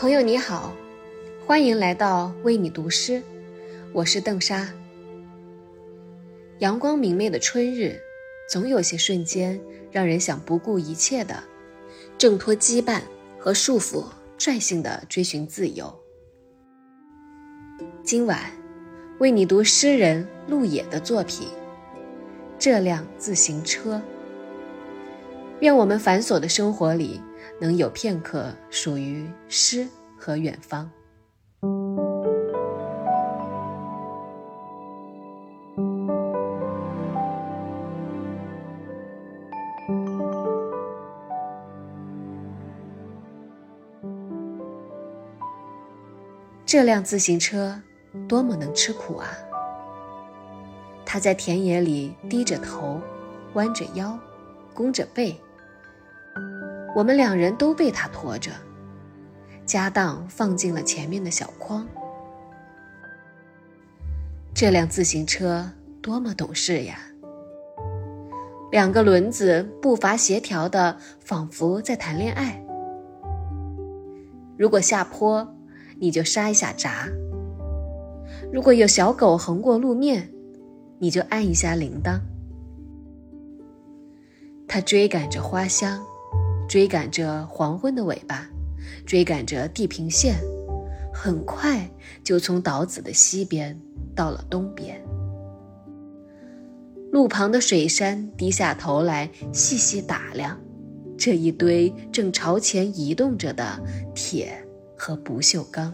朋友你好，欢迎来到为你读诗，我是邓莎。阳光明媚的春日，总有些瞬间让人想不顾一切的挣脱羁绊和束缚，率性的追寻自由。今晚为你读诗人陆野的作品《这辆自行车》。愿我们繁琐的生活里。能有片刻属于诗和远方。这辆自行车多么能吃苦啊！他在田野里低着头，弯着腰，弓着背。我们两人都被他驮着，家当放进了前面的小筐。这辆自行车多么懂事呀！两个轮子步伐协调的，仿佛在谈恋爱。如果下坡，你就刹一下闸；如果有小狗横过路面，你就按一下铃铛。他追赶着花香。追赶着黄昏的尾巴，追赶着地平线，很快就从岛子的西边到了东边。路旁的水杉低下头来细细打量这一堆正朝前移动着的铁和不锈钢。